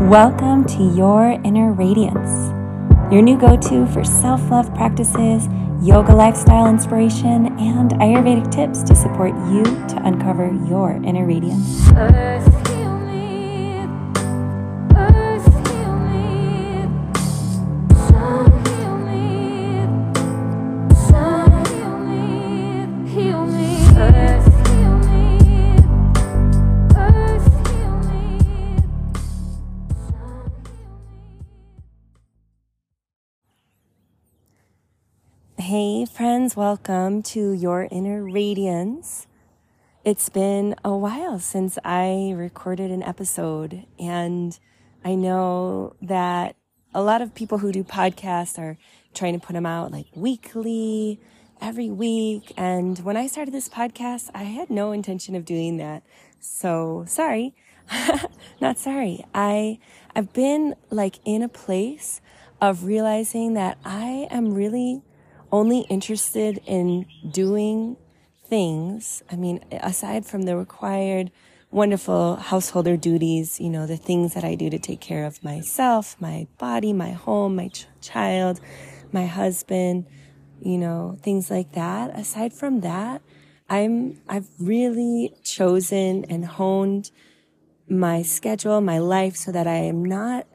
Welcome to Your Inner Radiance, your new go to for self love practices, yoga lifestyle inspiration, and Ayurvedic tips to support you to uncover your inner radiance. Friends, welcome to Your Inner Radiance. It's been a while since I recorded an episode, and I know that a lot of people who do podcasts are trying to put them out like weekly, every week. And when I started this podcast, I had no intention of doing that. So sorry. Not sorry. I, I've been like in a place of realizing that I am really only interested in doing things. I mean, aside from the required wonderful householder duties, you know, the things that I do to take care of myself, my body, my home, my ch- child, my husband, you know, things like that. Aside from that, I'm, I've really chosen and honed my schedule, my life so that I am not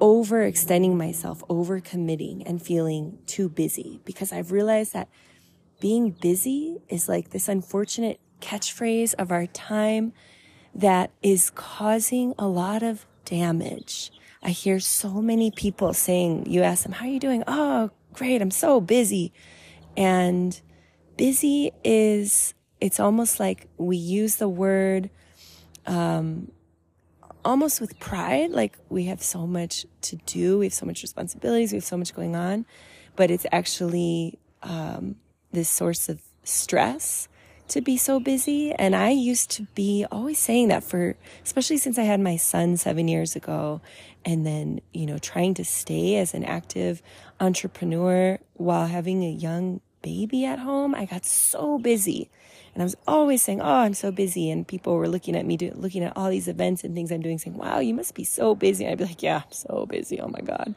overextending myself, overcommitting and feeling too busy because I've realized that being busy is like this unfortunate catchphrase of our time that is causing a lot of damage. I hear so many people saying, you ask them, how are you doing? Oh, great. I'm so busy. And busy is, it's almost like we use the word um, almost with pride, like we have so much to do, we have so much responsibilities, we have so much going on, but it's actually um, this source of stress to be so busy. And I used to be always saying that for, especially since I had my son seven years ago, and then, you know, trying to stay as an active entrepreneur while having a young baby at home, I got so busy. And I was always saying, Oh, I'm so busy. And people were looking at me, do, looking at all these events and things I'm doing, saying, Wow, you must be so busy. And I'd be like, Yeah, I'm so busy. Oh my God.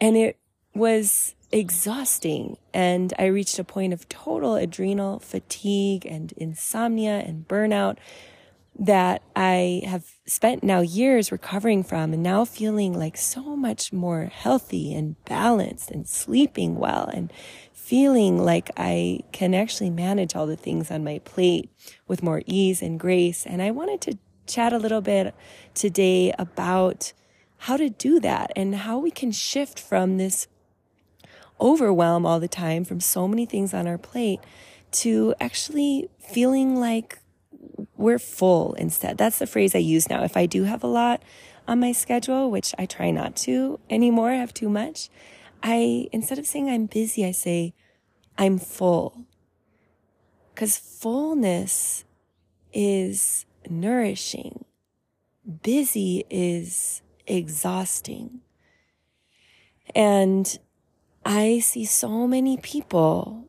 And it was exhausting. And I reached a point of total adrenal fatigue and insomnia and burnout that I have spent now years recovering from and now feeling like so much more healthy and balanced and sleeping well and feeling like I can actually manage all the things on my plate with more ease and grace. And I wanted to chat a little bit today about how to do that and how we can shift from this overwhelm all the time from so many things on our plate to actually feeling like we're full instead. That's the phrase I use now. If I do have a lot on my schedule, which I try not to anymore, I have too much, I, instead of saying I'm busy, I say I'm full. Cause fullness is nourishing. Busy is exhausting. And I see so many people.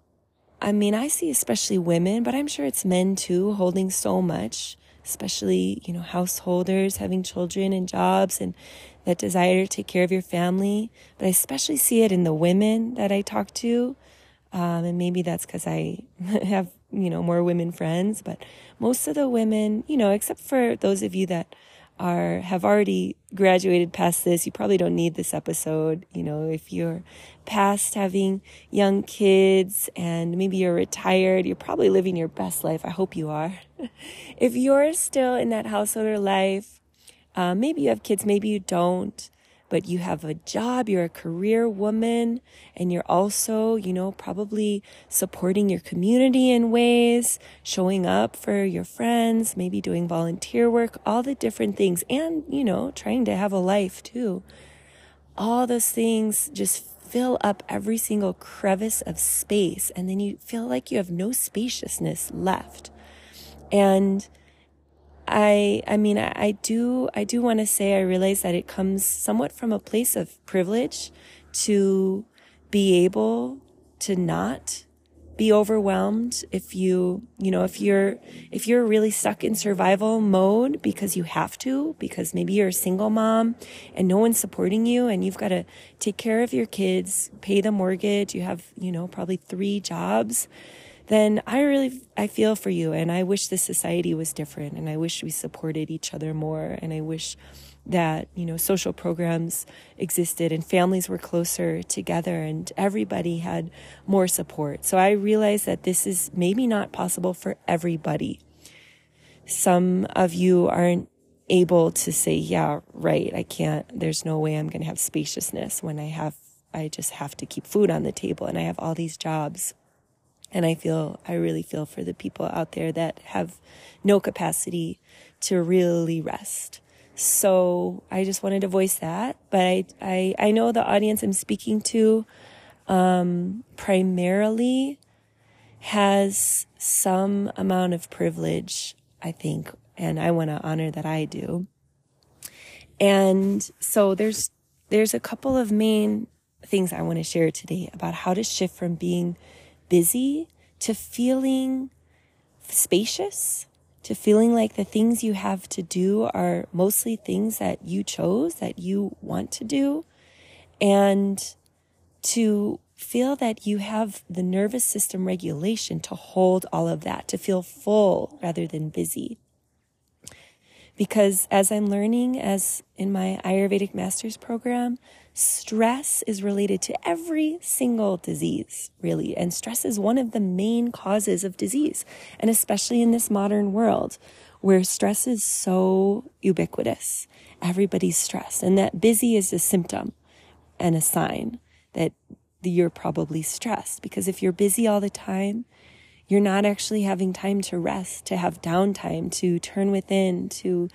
I mean, I see especially women, but I'm sure it's men too, holding so much, especially, you know, householders, having children and jobs and that desire to take care of your family. But I especially see it in the women that I talk to. Um, and maybe that's because I have, you know, more women friends, but most of the women, you know, except for those of you that are have already graduated past this, you probably don't need this episode. You know, if you're past having young kids and maybe you're retired, you're probably living your best life. I hope you are. if you're still in that householder life, uh, maybe you have kids, maybe you don't, but you have a job, you're a career woman, and you're also, you know, probably supporting your community in ways, showing up for your friends, maybe doing volunteer work, all the different things, and, you know, trying to have a life too. All those things just fill up every single crevice of space, and then you feel like you have no spaciousness left. And I I mean I, I do I do want to say I realize that it comes somewhat from a place of privilege to be able to not be overwhelmed if you you know if you're if you're really stuck in survival mode because you have to because maybe you're a single mom and no one's supporting you and you've got to take care of your kids pay the mortgage. You have you know probably three jobs then i really i feel for you and i wish the society was different and i wish we supported each other more and i wish that you know social programs existed and families were closer together and everybody had more support. So i realized that this is maybe not possible for everybody. Some of you aren't able to say yeah right i can't there's no way i'm going to have spaciousness when i have i just have to keep food on the table and i have all these jobs and i feel i really feel for the people out there that have no capacity to really rest so I just wanted to voice that. But I, I, I know the audience I'm speaking to um, primarily has some amount of privilege, I think, and I want to honor that I do. And so there's there's a couple of main things I want to share today about how to shift from being busy to feeling spacious to feeling like the things you have to do are mostly things that you chose, that you want to do, and to feel that you have the nervous system regulation to hold all of that, to feel full rather than busy. Because as I'm learning, as in my Ayurvedic master's program, stress is related to every single disease, really. And stress is one of the main causes of disease. And especially in this modern world where stress is so ubiquitous, everybody's stressed. And that busy is a symptom and a sign that you're probably stressed. Because if you're busy all the time, you're not actually having time to rest, to have downtime, to turn within, to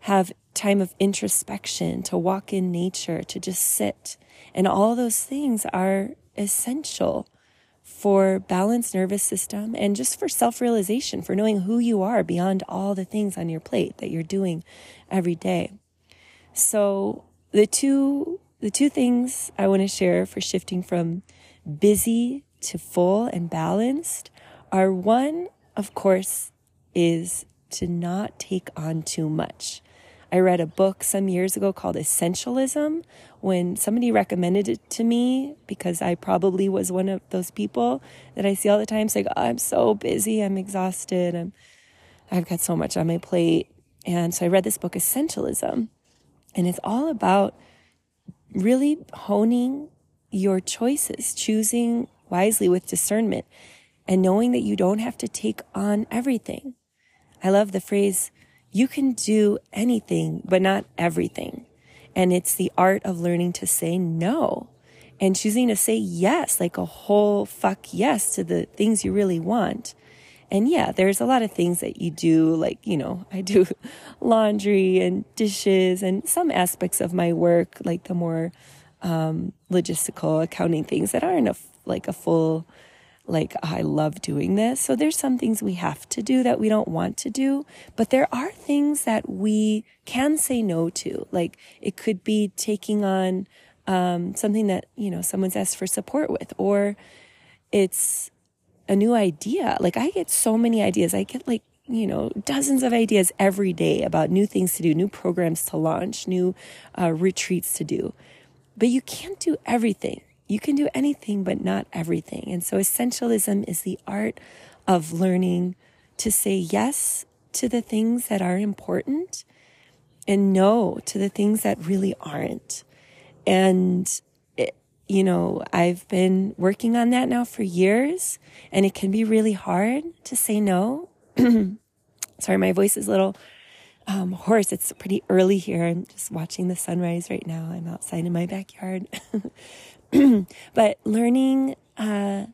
have time of introspection, to walk in nature, to just sit. And all those things are essential for balanced nervous system and just for self-realization, for knowing who you are beyond all the things on your plate that you're doing every day. So the two the two things I want to share for shifting from busy to full and balanced are one, of course, is to not take on too much. I read a book some years ago called Essentialism when somebody recommended it to me because I probably was one of those people that I see all the time. It's like, oh, I'm so busy, I'm exhausted, I'm, I've got so much on my plate. And so I read this book, Essentialism, and it's all about really honing your choices, choosing wisely with discernment, and knowing that you don't have to take on everything. I love the phrase, you can do anything, but not everything. And it's the art of learning to say no and choosing to say yes, like a whole fuck yes to the things you really want. And yeah, there's a lot of things that you do, like, you know, I do laundry and dishes and some aspects of my work, like the more um, logistical accounting things that aren't a, like a full like I love doing this. So there's some things we have to do that we don't want to do, but there are things that we can say no to. Like it could be taking on um, something that you know someone's asked for support with, or it's a new idea. Like I get so many ideas. I get like you know dozens of ideas every day about new things to do, new programs to launch, new uh, retreats to do. But you can't do everything. You can do anything, but not everything. And so essentialism is the art of learning to say yes to the things that are important and no to the things that really aren't. And, it, you know, I've been working on that now for years and it can be really hard to say no. Sorry, my voice is a little um, hoarse. It's pretty early here. I'm just watching the sunrise right now. I'm outside in my backyard. but learning uh,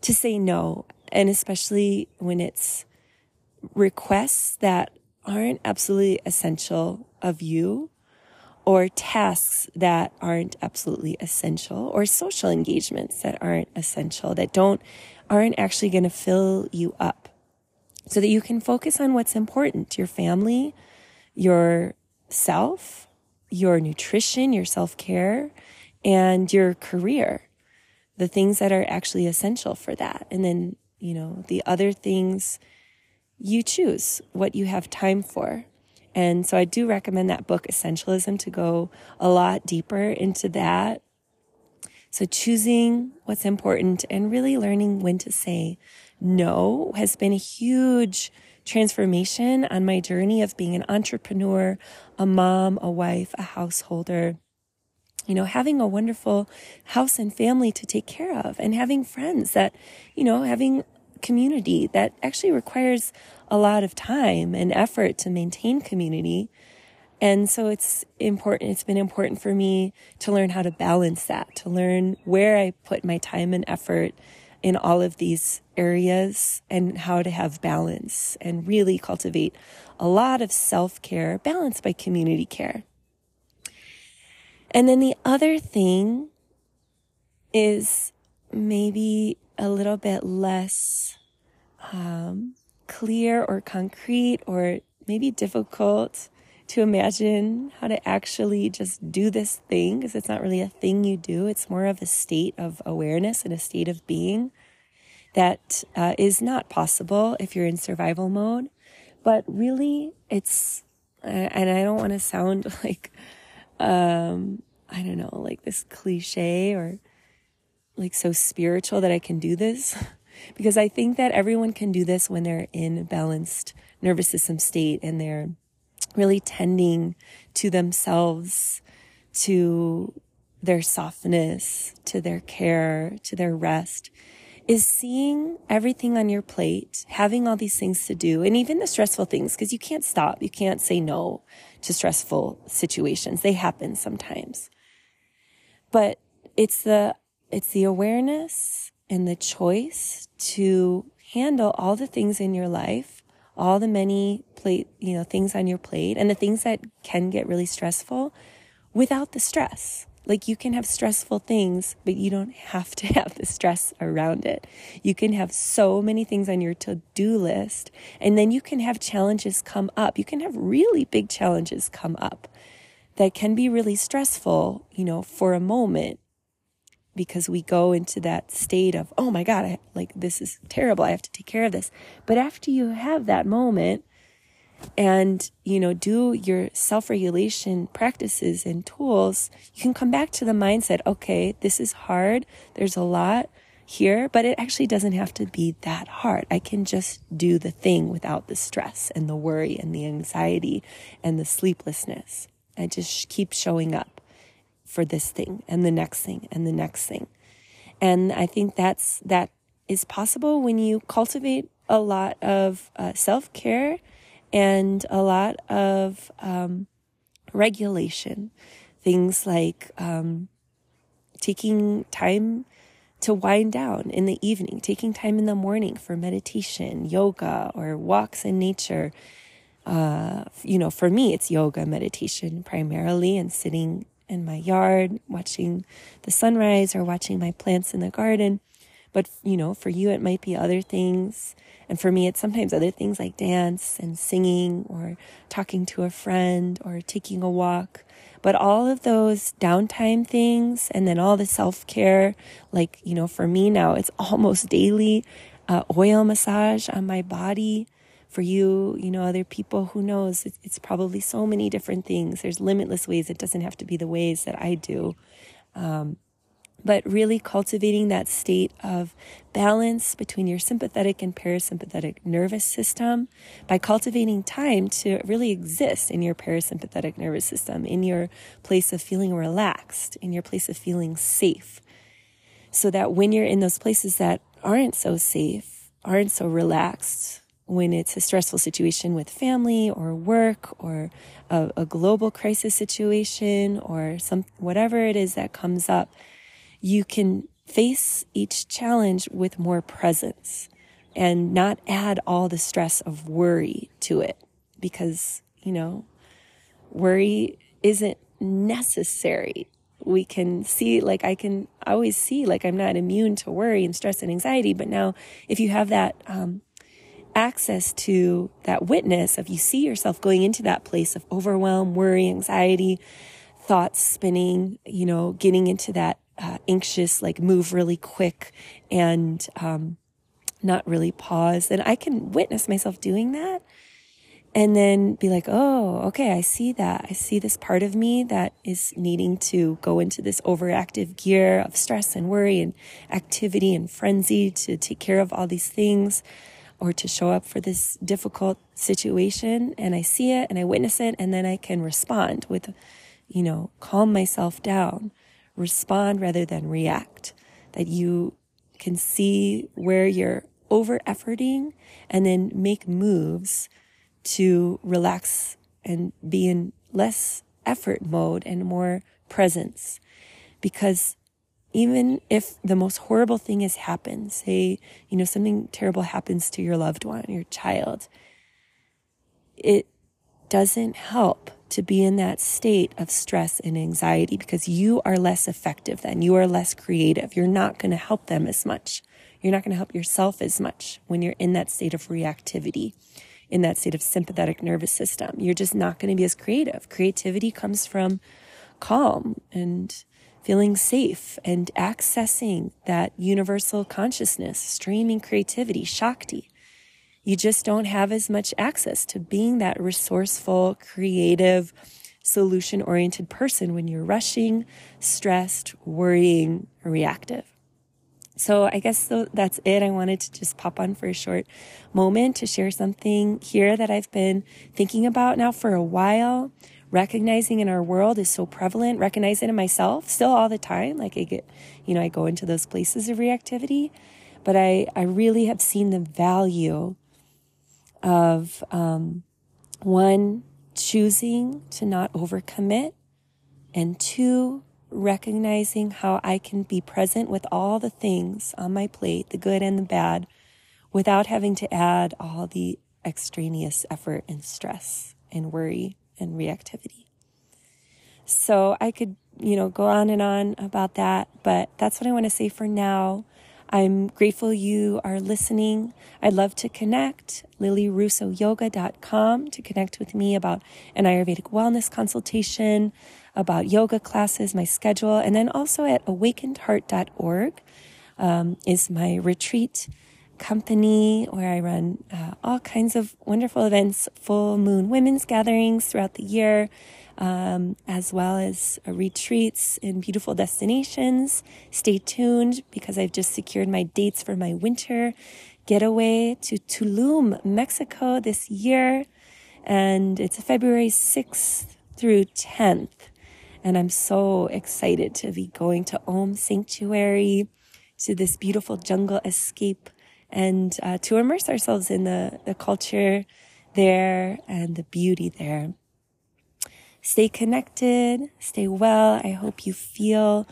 to say no, and especially when it's requests that aren't absolutely essential of you, or tasks that aren't absolutely essential, or social engagements that aren't essential, that don't aren't actually going to fill you up, so that you can focus on what's important: your family, your self, your nutrition, your self care and your career. the things that are actually essential for that. And then, you know, the other things you choose what you have time for. And so I do recommend that book, Essentialism, to go a lot deeper into that. So choosing what's important and really learning when to say no has been a huge transformation on my journey of being an entrepreneur, a mom, a wife, a householder. You know, having a wonderful house and family to take care of and having friends that, you know, having community that actually requires a lot of time and effort to maintain community. And so it's important, it's been important for me to learn how to balance that, to learn where I put my time and effort in all of these areas and how to have balance and really cultivate a lot of self care balanced by community care. And then the other thing is maybe a little bit less um, clear or concrete or maybe difficult to imagine how to actually just do this thing because it's not really a thing you do. It's more of a state of awareness and a state of being that uh, is not possible if you're in survival mode. But really, it's, uh, and I don't want to sound like, um, I don't know, like this cliche or like so spiritual that I can do this. because I think that everyone can do this when they're in balanced nervous system state and they're really tending to themselves, to their softness, to their care, to their rest is seeing everything on your plate, having all these things to do, and even the stressful things, because you can't stop. You can't say no to stressful situations. They happen sometimes. But it's the, it's the awareness and the choice to handle all the things in your life, all the many plate, you know, things on your plate and the things that can get really stressful without the stress. Like you can have stressful things, but you don't have to have the stress around it. You can have so many things on your to do list, and then you can have challenges come up. You can have really big challenges come up that can be really stressful, you know, for a moment because we go into that state of, oh my God, I, like this is terrible. I have to take care of this. But after you have that moment and, you know, do your self regulation practices and tools, you can come back to the mindset, okay, this is hard. There's a lot here, but it actually doesn't have to be that hard. I can just do the thing without the stress and the worry and the anxiety and the sleeplessness. I just keep showing up for this thing and the next thing and the next thing. And I think that's, that is possible when you cultivate a lot of uh, self care and a lot of um, regulation. Things like um, taking time to wind down in the evening, taking time in the morning for meditation, yoga, or walks in nature. Uh, you know, for me, it's yoga, meditation primarily, and sitting in my yard, watching the sunrise or watching my plants in the garden. But, you know, for you, it might be other things. And for me, it's sometimes other things like dance and singing or talking to a friend or taking a walk. But all of those downtime things and then all the self care, like, you know, for me now, it's almost daily uh, oil massage on my body for you, you know, other people, who knows? It's, it's, probably so many different things. There's limitless ways. It doesn't have to be the ways that I do. Um, but really cultivating that state of balance between your sympathetic and parasympathetic nervous system by cultivating time to really exist in your parasympathetic nervous system, in your place of feeling relaxed, in your place of feeling safe. So that when you're in those places that aren't so safe, aren't so relaxed, when it's a stressful situation with family or work or a, a, global crisis situation or some whatever it is that comes up, you can face each challenge with more presence and not add all the stress of worry to it because, you know, worry isn't necessary. We can see, like, I can always see, like, I'm not immune to worry and stress and anxiety. But now, if you have that, um, access to that witness of you see yourself going into that place of overwhelm, worry, anxiety, thoughts spinning, you know, getting into that uh, anxious, like move really quick and um, not really pause. And I can witness myself doing that and then be like, oh, okay, I see that. I see this part of me that is needing to go into this overactive gear of stress and worry and activity and frenzy to take care of all these things or to show up for this difficult situation. And I see it and I witness it, and then I can respond with, you know, calm myself down, respond rather than react. That you can see where you're over efforting and then make moves to relax and be in less effort mode and more presence. Because even if the most horrible thing has happened, say, you know, something terrible happens to your loved one, your child, it doesn't help to be in that state of stress and anxiety because you are less effective then. You are less creative. You're not going to help them as much. You're not going to help yourself as much when you're in that state of reactivity in that state of sympathetic nervous system. You're just not going to be as creative. Creativity comes from calm and feeling safe and accessing that universal consciousness, streaming creativity, Shakti. You just don't have as much access to being that resourceful, creative, solution oriented person when you're rushing, stressed, worrying, reactive. So I guess that's it. I wanted to just pop on for a short moment to share something here that I've been thinking about now for a while. Recognizing in our world is so prevalent, recognizing in myself still all the time. Like I get, you know, I go into those places of reactivity, but I, I really have seen the value of, um, one, choosing to not overcommit and two, recognizing how I can be present with all the things on my plate, the good and the bad, without having to add all the extraneous effort and stress and worry and reactivity. So I could, you know, go on and on about that, but that's what I want to say for now. I'm grateful you are listening. I'd love to connect. LilyRussoYoga.com to connect with me about an Ayurvedic wellness consultation, about yoga classes, my schedule, and then also at awakenedheart.org um, is my retreat company where I run uh, all kinds of wonderful events, full moon women's gatherings throughout the year, um, as well as uh, retreats in beautiful destinations. Stay tuned because I've just secured my dates for my winter getaway to Tulum, Mexico this year. And it's February 6th through 10th. And I'm so excited to be going to Om Sanctuary, to this beautiful jungle escape, and uh, to immerse ourselves in the, the culture there and the beauty there. Stay connected, stay well. I hope you feel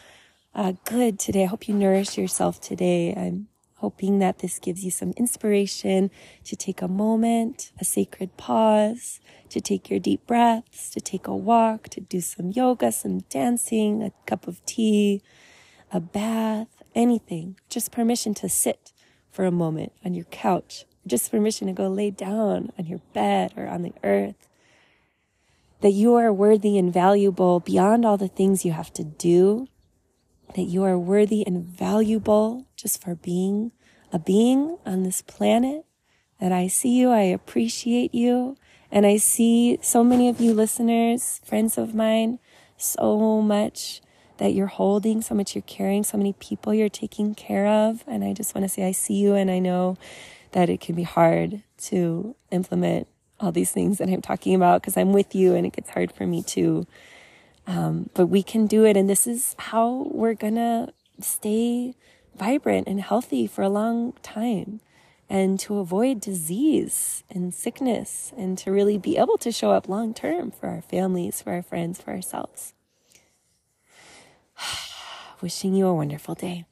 uh, good today. I hope you nourish yourself today. I'm hoping that this gives you some inspiration to take a moment, a sacred pause, to take your deep breaths, to take a walk, to do some yoga, some dancing, a cup of tea, a bath, anything. Just permission to sit for a moment on your couch. Just permission to go lay down on your bed or on the earth. That you are worthy and valuable beyond all the things you have to do that you are worthy and valuable just for being a being on this planet, that I see you, I appreciate you, and I see so many of you listeners, friends of mine, so much that you're holding, so much you're carrying, so many people you're taking care of. And I just want to say, I see you, and I know that it can be hard to implement all these things that I'm talking about because I'm with you and it gets hard for me too. Um, but we can do it. And this is how we're going to stay vibrant and healthy for a long time and to avoid disease and sickness and to really be able to show up long term for our families, for our friends, for ourselves. Wishing you a wonderful day.